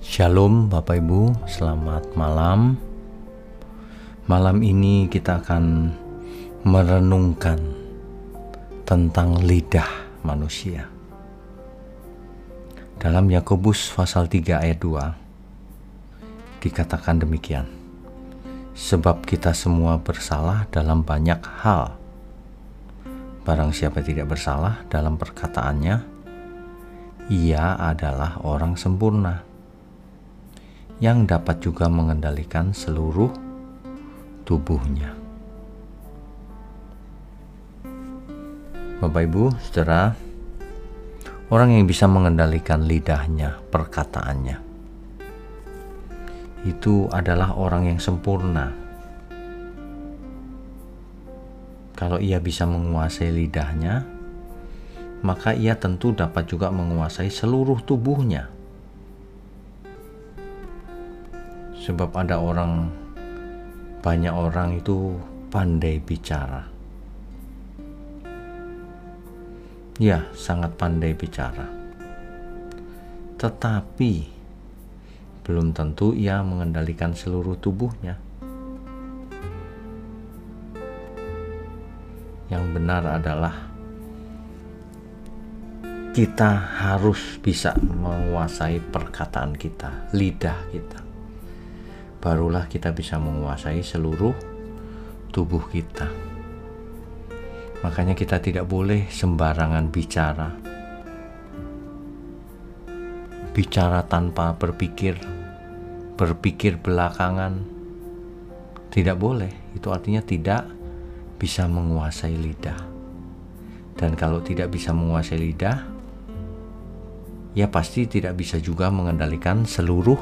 Shalom Bapak Ibu, selamat malam. Malam ini kita akan merenungkan tentang lidah manusia. Dalam Yakobus pasal 3 ayat 2 dikatakan demikian. Sebab kita semua bersalah dalam banyak hal. Barang siapa tidak bersalah dalam perkataannya, ia adalah orang sempurna yang dapat juga mengendalikan seluruh tubuhnya. Bapak Ibu, Saudara, orang yang bisa mengendalikan lidahnya, perkataannya, itu adalah orang yang sempurna. Kalau ia bisa menguasai lidahnya, maka ia tentu dapat juga menguasai seluruh tubuhnya. Sebab ada orang banyak orang itu pandai bicara. Ya sangat pandai bicara. Tetapi belum tentu ia mengendalikan seluruh tubuhnya. Yang benar adalah kita harus bisa menguasai perkataan kita, lidah kita barulah kita bisa menguasai seluruh tubuh kita. Makanya kita tidak boleh sembarangan bicara. Bicara tanpa berpikir, berpikir belakangan. Tidak boleh, itu artinya tidak bisa menguasai lidah. Dan kalau tidak bisa menguasai lidah, ya pasti tidak bisa juga mengendalikan seluruh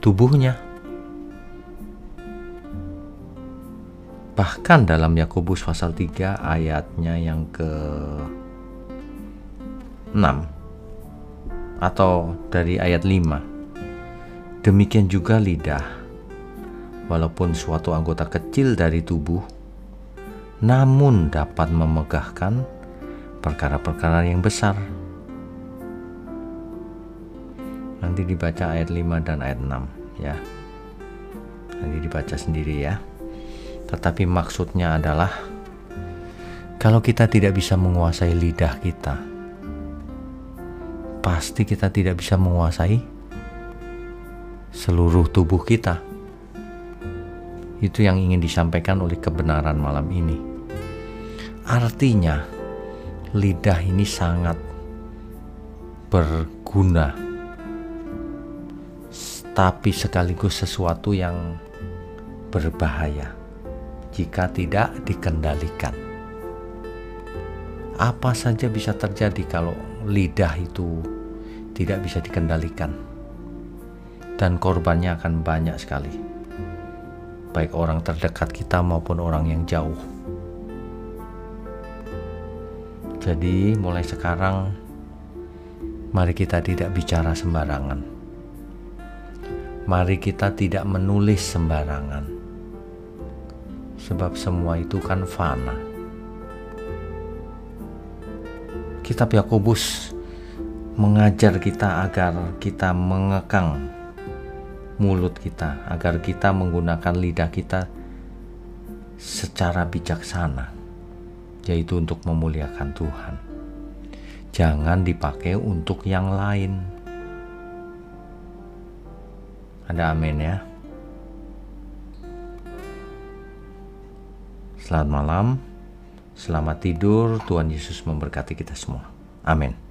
tubuhnya. Bahkan dalam Yakobus pasal 3 ayatnya yang ke 6 atau dari ayat 5. Demikian juga lidah. Walaupun suatu anggota kecil dari tubuh namun dapat memegahkan perkara-perkara yang besar. Nanti dibaca ayat 5 dan ayat 6 ya. Nanti dibaca sendiri ya. Tetapi maksudnya adalah kalau kita tidak bisa menguasai lidah kita, pasti kita tidak bisa menguasai seluruh tubuh kita. Itu yang ingin disampaikan oleh kebenaran malam ini. Artinya, lidah ini sangat berguna, tapi sekaligus sesuatu yang berbahaya jika tidak dikendalikan. Apa saja bisa terjadi kalau lidah itu tidak bisa dikendalikan, dan korbannya akan banyak sekali, baik orang terdekat kita maupun orang yang jauh. Jadi, mulai sekarang, mari kita tidak bicara sembarangan. Mari kita tidak menulis sembarangan sebab semua itu kan fana. Kitab Yakobus mengajar kita agar kita mengekang mulut kita, agar kita menggunakan lidah kita secara bijaksana, yaitu untuk memuliakan Tuhan. Jangan dipakai untuk yang lain. Ada amin ya. Selamat malam, selamat tidur. Tuhan Yesus memberkati kita semua. Amin.